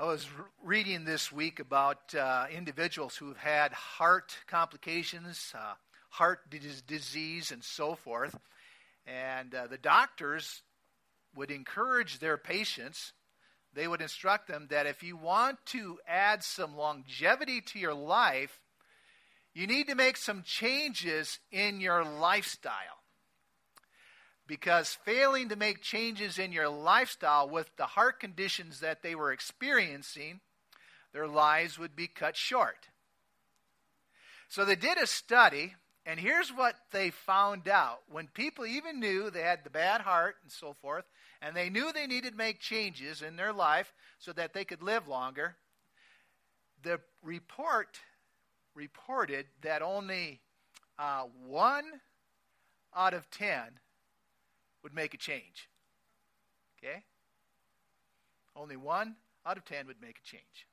I was reading this week about uh, individuals who've had heart complications, uh, heart disease, and so forth. And uh, the doctors would encourage their patients, they would instruct them that if you want to add some longevity to your life, you need to make some changes in your lifestyle because failing to make changes in your lifestyle with the heart conditions that they were experiencing, their lives would be cut short. So they did a study, and here's what they found out. When people even knew they had the bad heart and so forth, and they knew they needed to make changes in their life so that they could live longer, the report reported that only uh, one out of ten would make a change. Okay? Only one out of ten would make a change.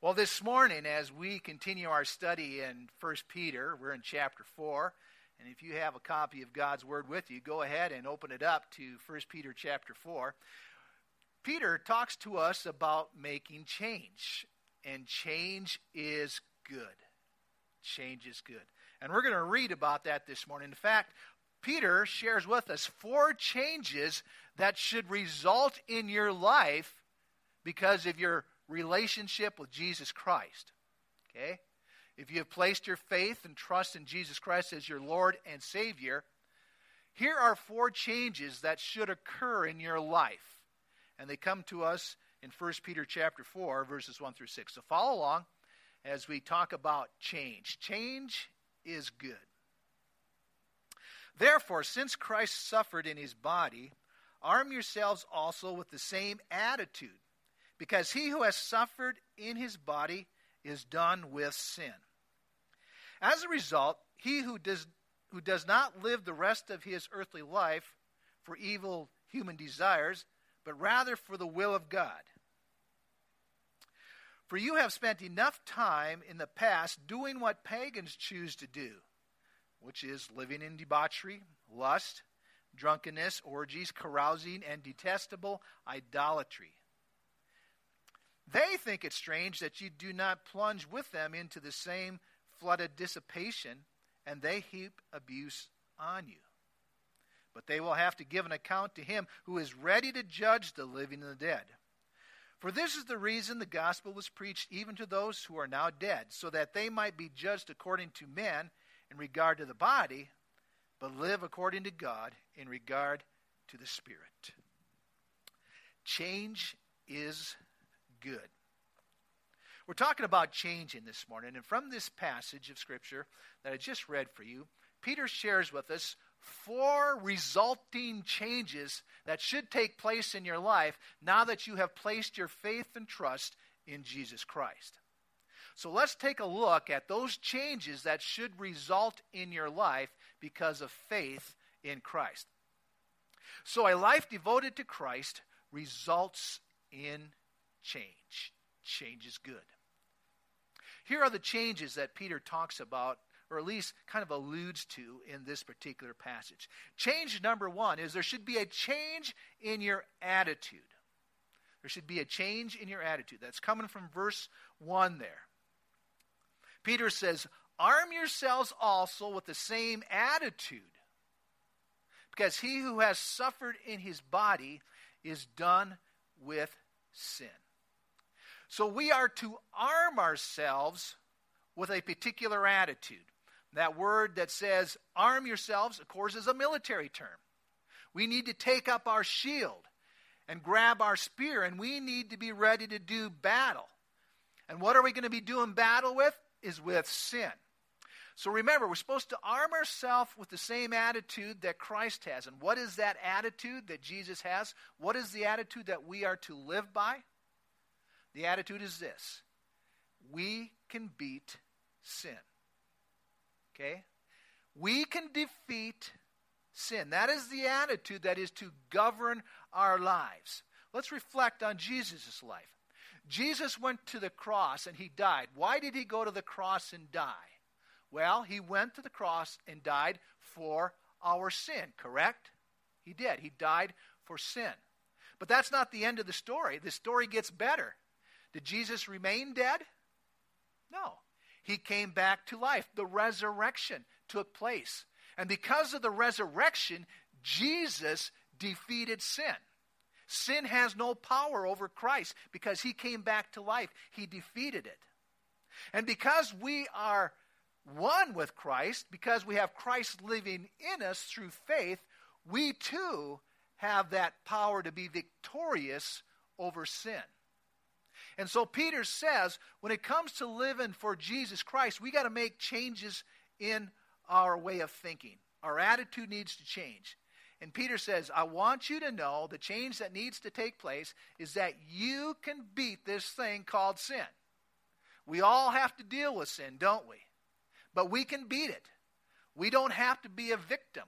Well, this morning, as we continue our study in 1 Peter, we're in chapter 4. And if you have a copy of God's Word with you, go ahead and open it up to 1 Peter chapter 4. Peter talks to us about making change. And change is good. Change is good. And we're going to read about that this morning. In fact, Peter shares with us four changes that should result in your life because of your relationship with Jesus Christ. Okay? If you have placed your faith and trust in Jesus Christ as your Lord and Savior, here are four changes that should occur in your life. And they come to us in 1 Peter chapter 4 verses 1 through 6. So follow along as we talk about change. Change is good. Therefore, since Christ suffered in his body, arm yourselves also with the same attitude, because he who has suffered in his body is done with sin. As a result, he who does, who does not live the rest of his earthly life for evil human desires, but rather for the will of God. For you have spent enough time in the past doing what pagans choose to do which is living in debauchery, lust, drunkenness, orgies, carousing, and detestable idolatry. They think it strange that you do not plunge with them into the same flooded dissipation, and they heap abuse on you. But they will have to give an account to him who is ready to judge the living and the dead. For this is the reason the gospel was preached even to those who are now dead, so that they might be judged according to men in regard to the body, but live according to God in regard to the Spirit. Change is good. We're talking about changing this morning, and from this passage of Scripture that I just read for you, Peter shares with us four resulting changes that should take place in your life now that you have placed your faith and trust in Jesus Christ. So let's take a look at those changes that should result in your life because of faith in Christ. So a life devoted to Christ results in change. Change is good. Here are the changes that Peter talks about, or at least kind of alludes to in this particular passage. Change number one is there should be a change in your attitude. There should be a change in your attitude. That's coming from verse 1 there. Peter says, Arm yourselves also with the same attitude, because he who has suffered in his body is done with sin. So we are to arm ourselves with a particular attitude. That word that says arm yourselves, of course, is a military term. We need to take up our shield and grab our spear, and we need to be ready to do battle. And what are we going to be doing battle with? Is with sin. So remember, we're supposed to arm ourselves with the same attitude that Christ has. And what is that attitude that Jesus has? What is the attitude that we are to live by? The attitude is this we can beat sin. Okay? We can defeat sin. That is the attitude that is to govern our lives. Let's reflect on Jesus' life. Jesus went to the cross and he died. Why did he go to the cross and die? Well, he went to the cross and died for our sin, correct? He did. He died for sin. But that's not the end of the story. The story gets better. Did Jesus remain dead? No. He came back to life. The resurrection took place. And because of the resurrection, Jesus defeated sin. Sin has no power over Christ because he came back to life. He defeated it. And because we are one with Christ, because we have Christ living in us through faith, we too have that power to be victorious over sin. And so Peter says when it comes to living for Jesus Christ, we got to make changes in our way of thinking. Our attitude needs to change. And Peter says, I want you to know the change that needs to take place is that you can beat this thing called sin. We all have to deal with sin, don't we? But we can beat it. We don't have to be a victim.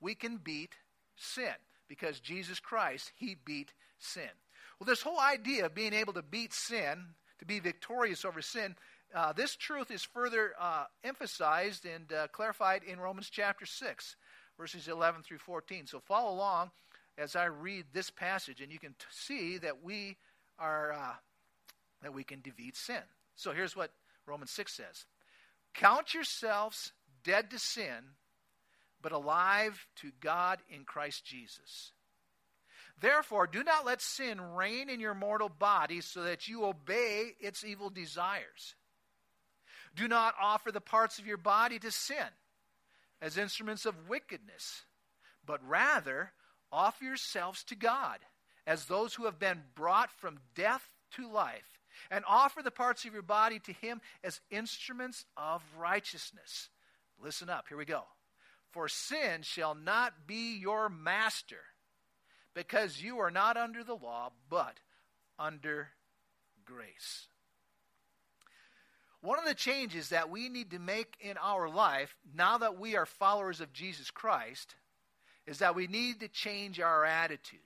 We can beat sin because Jesus Christ, He beat sin. Well, this whole idea of being able to beat sin, to be victorious over sin, uh, this truth is further uh, emphasized and uh, clarified in Romans chapter 6, verses 11 through 14. So follow along as I read this passage, and you can t- see that we are uh, that we can defeat sin. So here's what Romans 6 says: Count yourselves dead to sin, but alive to God in Christ Jesus. Therefore, do not let sin reign in your mortal body so that you obey its evil desires. Do not offer the parts of your body to sin as instruments of wickedness, but rather offer yourselves to God as those who have been brought from death to life, and offer the parts of your body to Him as instruments of righteousness. Listen up, here we go. For sin shall not be your master because you are not under the law, but under grace. One of the changes that we need to make in our life, now that we are followers of Jesus Christ, is that we need to change our attitude.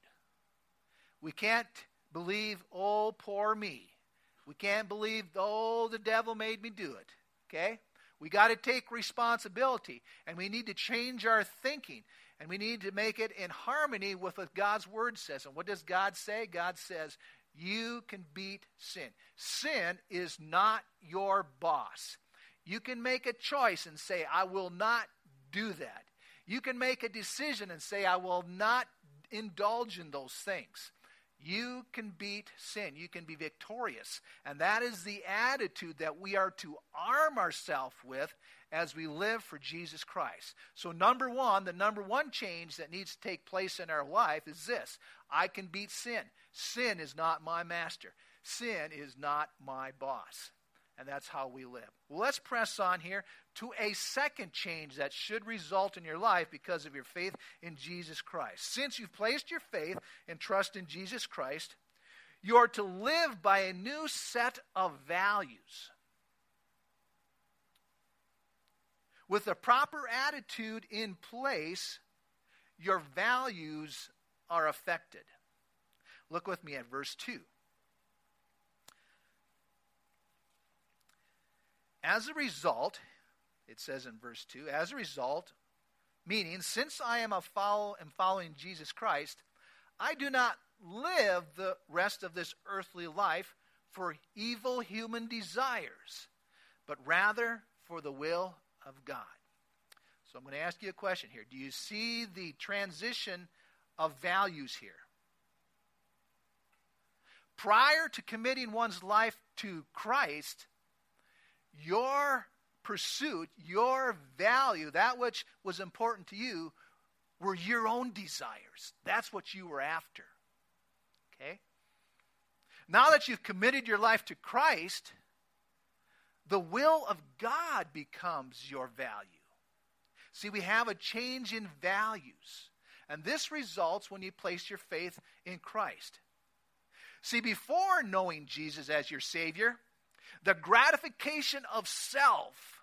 We can't believe, oh, poor me. We can't believe, oh, the devil made me do it. Okay? We got to take responsibility, and we need to change our thinking. And we need to make it in harmony with what God's Word says. And what does God say? God says, You can beat sin. Sin is not your boss. You can make a choice and say, I will not do that. You can make a decision and say, I will not indulge in those things. You can beat sin. You can be victorious. And that is the attitude that we are to arm ourselves with as we live for Jesus Christ. So, number one, the number one change that needs to take place in our life is this I can beat sin. Sin is not my master, sin is not my boss. And that's how we live. Well, let's press on here to a second change that should result in your life because of your faith in Jesus Christ. Since you've placed your faith and trust in Jesus Christ, you are to live by a new set of values. With a proper attitude in place, your values are affected. Look with me at verse 2. As a result, it says in verse 2, as a result, meaning, since I am, a follow, am following Jesus Christ, I do not live the rest of this earthly life for evil human desires, but rather for the will of God. So I'm going to ask you a question here. Do you see the transition of values here? Prior to committing one's life to Christ, your pursuit, your value, that which was important to you, were your own desires. That's what you were after. Okay? Now that you've committed your life to Christ, the will of God becomes your value. See, we have a change in values. And this results when you place your faith in Christ. See, before knowing Jesus as your Savior, the gratification of self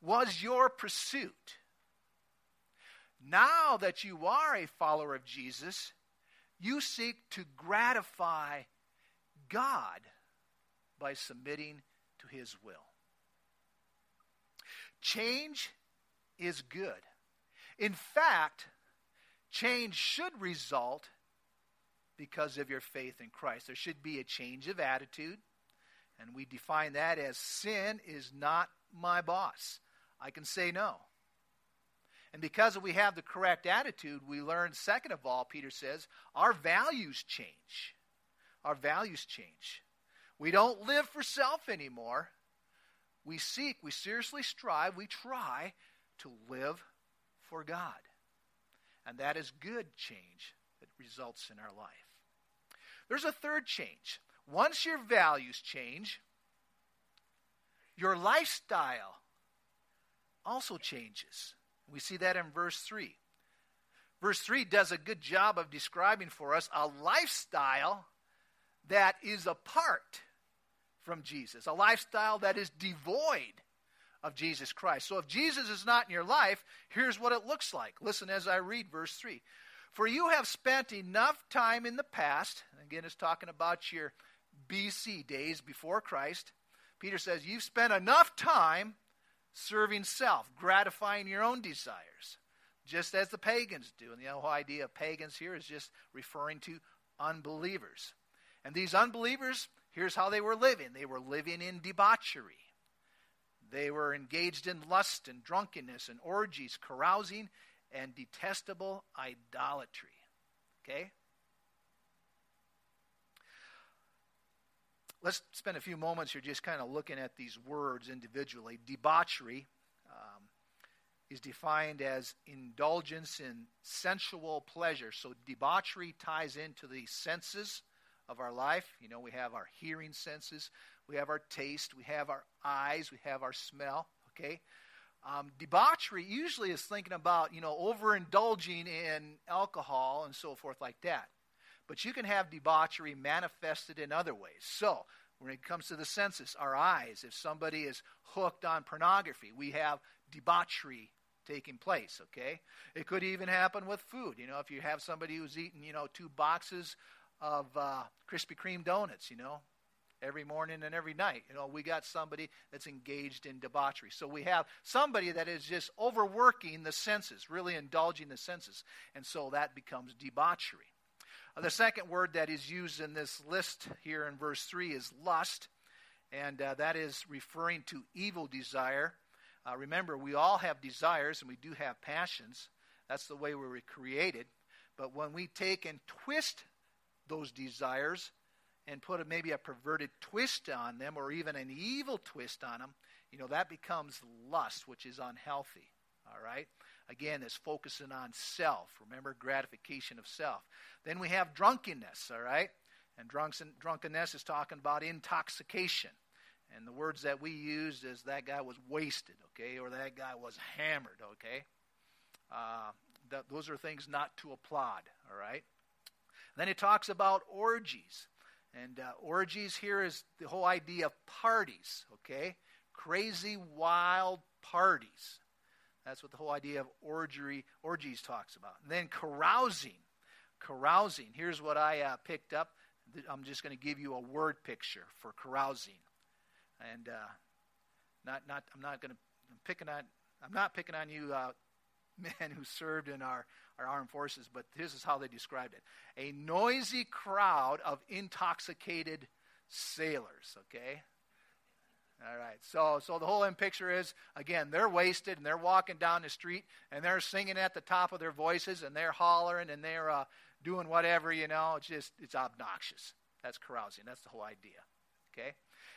was your pursuit. Now that you are a follower of Jesus, you seek to gratify God by submitting to his will. Change is good. In fact, change should result because of your faith in Christ. There should be a change of attitude. And we define that as sin is not my boss. I can say no. And because we have the correct attitude, we learn, second of all, Peter says, our values change. Our values change. We don't live for self anymore. We seek, we seriously strive, we try to live for God. And that is good change that results in our life. There's a third change. Once your values change, your lifestyle also changes. We see that in verse 3. Verse 3 does a good job of describing for us a lifestyle that is apart from Jesus, a lifestyle that is devoid of Jesus Christ. So if Jesus is not in your life, here's what it looks like. Listen as I read verse 3. For you have spent enough time in the past, again, it's talking about your BC days before Christ. Peter says, You've spent enough time serving self, gratifying your own desires, just as the pagans do. And the whole idea of pagans here is just referring to unbelievers. And these unbelievers, here's how they were living they were living in debauchery. They were engaged in lust and drunkenness and orgies, carousing, and detestable idolatry. Okay? Let's spend a few moments here just kind of looking at these words individually. Debauchery um, is defined as indulgence in sensual pleasure. So, debauchery ties into the senses of our life. You know, we have our hearing senses, we have our taste, we have our eyes, we have our smell. Okay? Um, debauchery usually is thinking about, you know, overindulging in alcohol and so forth like that. But you can have debauchery manifested in other ways. So, when it comes to the senses, our eyes, if somebody is hooked on pornography, we have debauchery taking place, okay? It could even happen with food. You know, if you have somebody who's eating, you know, two boxes of uh, Krispy Kreme donuts, you know, every morning and every night. You know, we got somebody that's engaged in debauchery. So we have somebody that is just overworking the senses, really indulging the senses. And so that becomes debauchery. The second word that is used in this list here in verse 3 is lust, and uh, that is referring to evil desire. Uh, remember, we all have desires and we do have passions. That's the way we were created. But when we take and twist those desires and put a, maybe a perverted twist on them or even an evil twist on them, you know, that becomes lust, which is unhealthy. All right? Again, it's focusing on self. Remember, gratification of self. Then we have drunkenness, all right? And drunkenness is talking about intoxication. And the words that we use is that guy was wasted, okay? Or that guy was hammered, okay? Uh, that, those are things not to applaud, all right? Then it talks about orgies. And uh, orgies here is the whole idea of parties, okay? Crazy, wild parties. That's what the whole idea of orgy, orgies talks about. And then carousing. Carousing. Here's what I uh, picked up. I'm just going to give you a word picture for carousing. And uh, not, not, I'm not going to, I'm picking on, I'm not picking on you, uh, men who served in our our armed forces, but this is how they described it a noisy crowd of intoxicated sailors, okay? All right. So, so the whole end picture is again, they're wasted and they're walking down the street and they're singing at the top of their voices and they're hollering and they're uh, doing whatever, you know. It's just, it's obnoxious. That's carousing. That's the whole idea. Okay?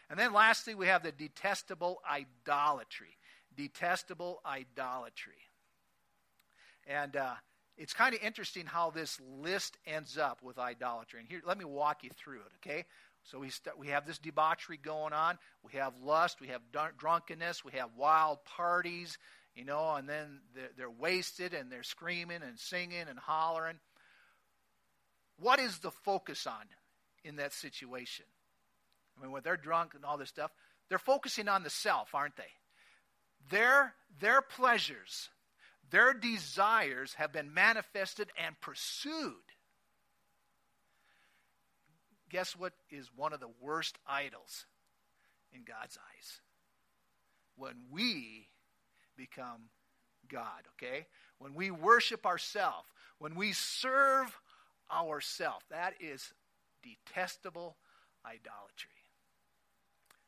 And then lastly, we have the detestable idolatry. Detestable idolatry. And uh, it's kind of interesting how this list ends up with idolatry. And here, let me walk you through it, okay? So we, st- we have this debauchery going on. We have lust. We have drunkenness. We have wild parties, you know, and then they're, they're wasted and they're screaming and singing and hollering. What is the focus on in that situation? I mean, when they're drunk and all this stuff, they're focusing on the self, aren't they? Their, their pleasures their desires have been manifested and pursued. Guess what is one of the worst idols in God's eyes? When we become God, okay? When we worship ourselves, when we serve ourself. That is detestable idolatry.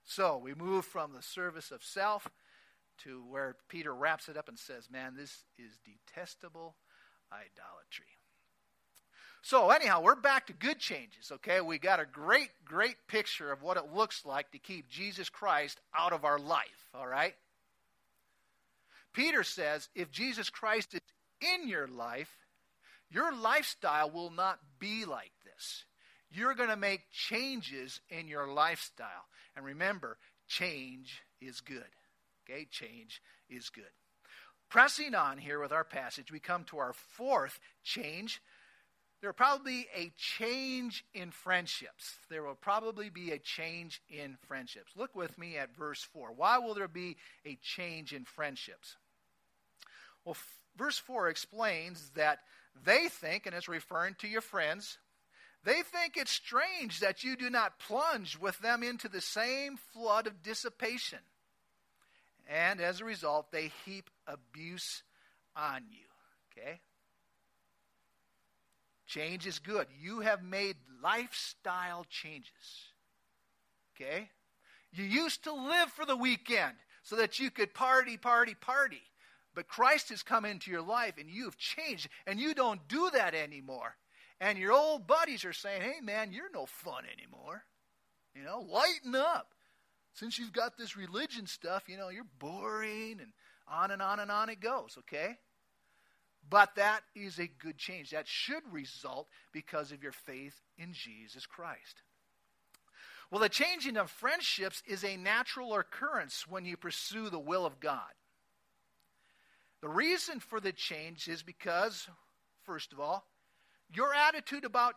So we move from the service of self to where Peter wraps it up and says, Man, this is detestable idolatry. So, anyhow, we're back to good changes, okay? We got a great, great picture of what it looks like to keep Jesus Christ out of our life, all right? Peter says if Jesus Christ is in your life, your lifestyle will not be like this. You're going to make changes in your lifestyle. And remember, change is good. Okay, change is good. Pressing on here with our passage, we come to our fourth change. There will probably a change in friendships. There will probably be a change in friendships. Look with me at verse 4. Why will there be a change in friendships? Well, f- verse 4 explains that they think, and it's referring to your friends, they think it's strange that you do not plunge with them into the same flood of dissipation. And as a result, they heap abuse on you. Okay? Change is good. You have made lifestyle changes. Okay? You used to live for the weekend so that you could party, party, party. But Christ has come into your life and you've changed and you don't do that anymore. And your old buddies are saying, hey, man, you're no fun anymore. You know, lighten up. Since you've got this religion stuff, you know, you're boring and on and on and on it goes, okay? But that is a good change. That should result because of your faith in Jesus Christ. Well, the changing of friendships is a natural occurrence when you pursue the will of God. The reason for the change is because, first of all, your attitude about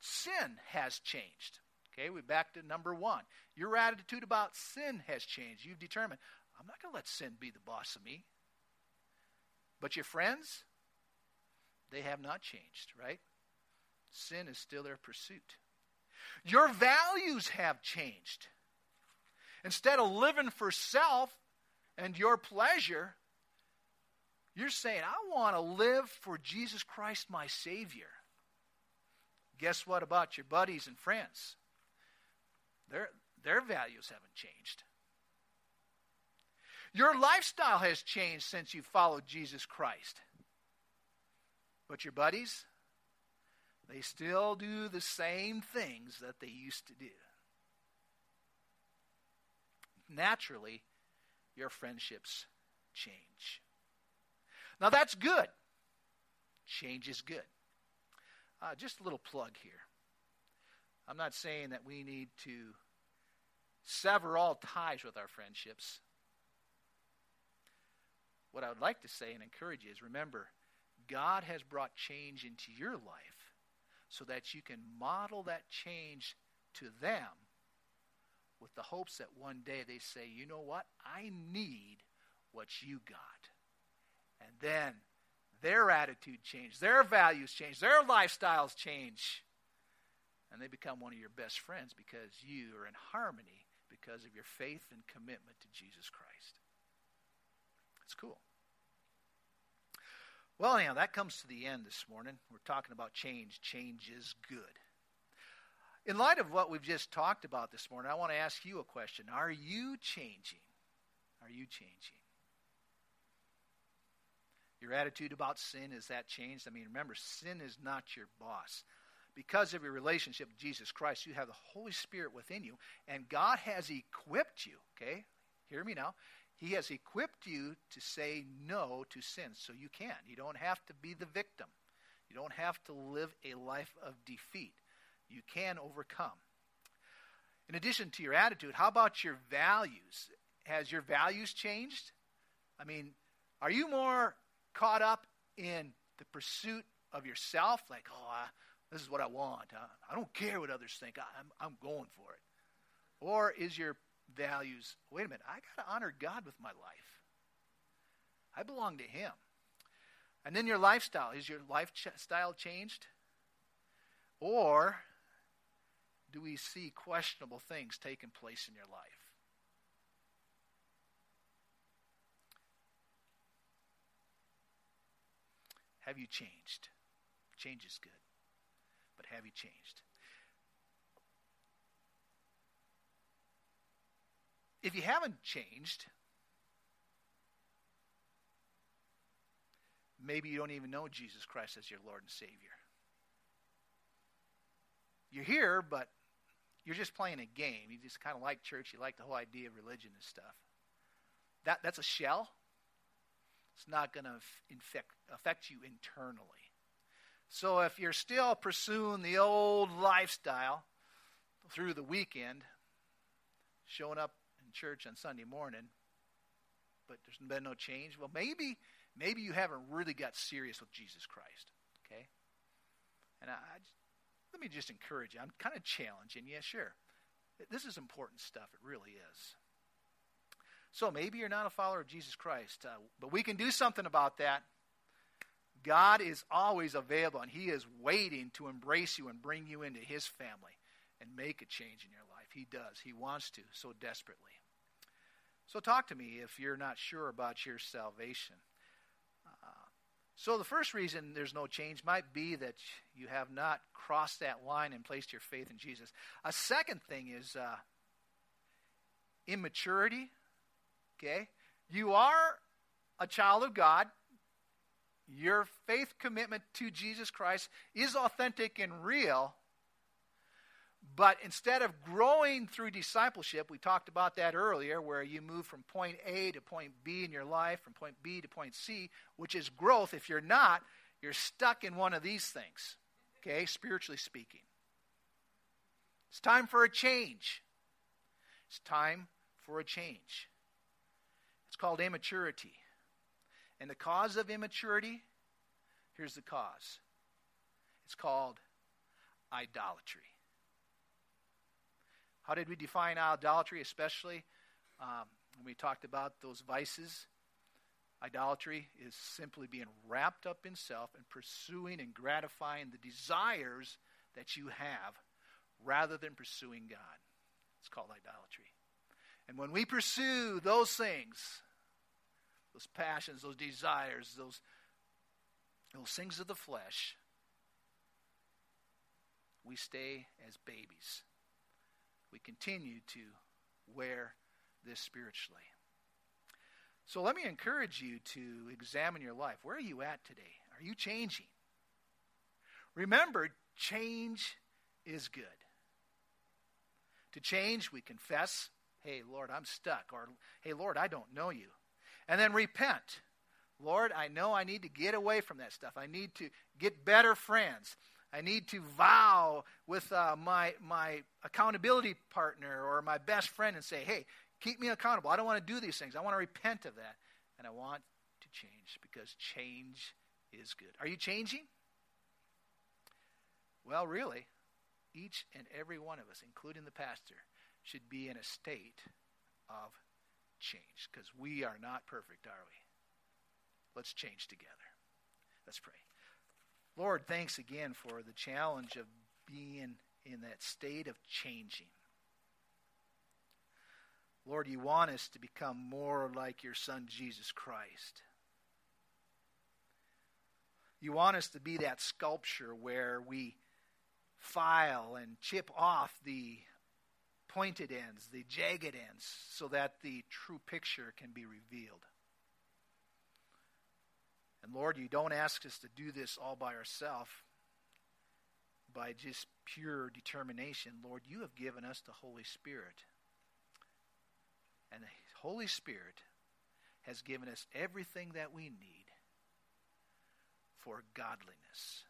sin has changed. Okay, we're back to number one. Your attitude about sin has changed. You've determined, I'm not going to let sin be the boss of me. But your friends, they have not changed, right? Sin is still their pursuit. Your values have changed. Instead of living for self and your pleasure, you're saying, I want to live for Jesus Christ, my Savior. Guess what about your buddies and friends? Their, their values haven't changed. Your lifestyle has changed since you followed Jesus Christ. But your buddies, they still do the same things that they used to do. Naturally, your friendships change. Now, that's good. Change is good. Uh, just a little plug here. I'm not saying that we need to sever all ties with our friendships. What I would like to say and encourage you is remember, God has brought change into your life so that you can model that change to them with the hopes that one day they say, you know what? I need what you got. And then their attitude changes, their values change, their lifestyles change. And they become one of your best friends because you are in harmony because of your faith and commitment to Jesus Christ. It's cool. Well, anyhow, that comes to the end this morning. We're talking about change. Change is good. In light of what we've just talked about this morning, I want to ask you a question. Are you changing? Are you changing? Your attitude about sin, is that changed? I mean, remember, sin is not your boss. Because of your relationship with Jesus Christ, you have the Holy Spirit within you, and God has equipped you, okay? Hear me now. He has equipped you to say no to sin, so you can. You don't have to be the victim. You don't have to live a life of defeat. You can overcome. In addition to your attitude, how about your values? Has your values changed? I mean, are you more caught up in the pursuit of yourself, like, oh, I, this is what I want. I, I don't care what others think. I, I'm, I'm going for it. Or is your values, wait a minute, I got to honor God with my life. I belong to Him. And then your lifestyle, is your lifestyle changed? Or do we see questionable things taking place in your life? Have you changed? Change is good. but have you changed? If you haven't changed, maybe you don't even know Jesus Christ as your Lord and Savior. You're here, but you're just playing a game. You just kind of like church. You like the whole idea of religion and stuff. That, that's a shell. It's not going to infect, affect you internally. So if you're still pursuing the old lifestyle through the weekend, showing up church on Sunday morning, but there's been no change, well, maybe maybe you haven't really got serious with Jesus Christ. Okay, and I, I let me just encourage you. I'm kind of challenging. Yeah, sure. This is important stuff. It really is. So maybe you're not a follower of Jesus Christ, uh, but we can do something about that. God is always available, and He is waiting to embrace you and bring you into His family and make a change in your life. He does. He wants to so desperately. So talk to me if you're not sure about your salvation. So, the first reason there's no change might be that you have not crossed that line and placed your faith in Jesus. A second thing is uh, immaturity. Okay? You are a child of God. Your faith commitment to Jesus Christ is authentic and real, but instead of growing through discipleship, we talked about that earlier, where you move from point A to point B in your life, from point B to point C, which is growth. If you're not, you're stuck in one of these things, okay, spiritually speaking. It's time for a change. It's time for a change. It's called immaturity. And the cause of immaturity, here's the cause it's called idolatry. How did we define idolatry, especially um, when we talked about those vices? Idolatry is simply being wrapped up in self and pursuing and gratifying the desires that you have rather than pursuing God. It's called idolatry. And when we pursue those things, those passions, those desires, those, those things of the flesh, we stay as babies we continue to wear this spiritually. So let me encourage you to examine your life. Where are you at today? Are you changing? Remember, change is good. To change, we confess, hey, Lord, I'm stuck, or hey, Lord, I don't know you. And then repent. Lord, I know I need to get away from that stuff. I need to get better friends. I need to vow with uh, my, my accountability partner or my best friend and say, hey, keep me accountable. I don't want to do these things. I want to repent of that. And I want to change because change is good. Are you changing? Well, really, each and every one of us, including the pastor, should be in a state of change because we are not perfect, are we? Let's change together. Let's pray. Lord, thanks again for the challenge of being in that state of changing. Lord, you want us to become more like your Son, Jesus Christ. You want us to be that sculpture where we file and chip off the pointed ends, the jagged ends, so that the true picture can be revealed. And Lord, you don't ask us to do this all by ourselves by just pure determination. Lord, you have given us the Holy Spirit. And the Holy Spirit has given us everything that we need for godliness.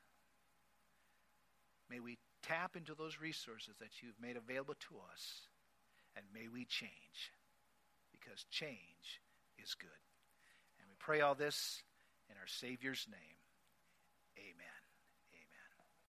May we tap into those resources that you've made available to us, and may we change, because change is good. And we pray all this in our Savior's name, amen.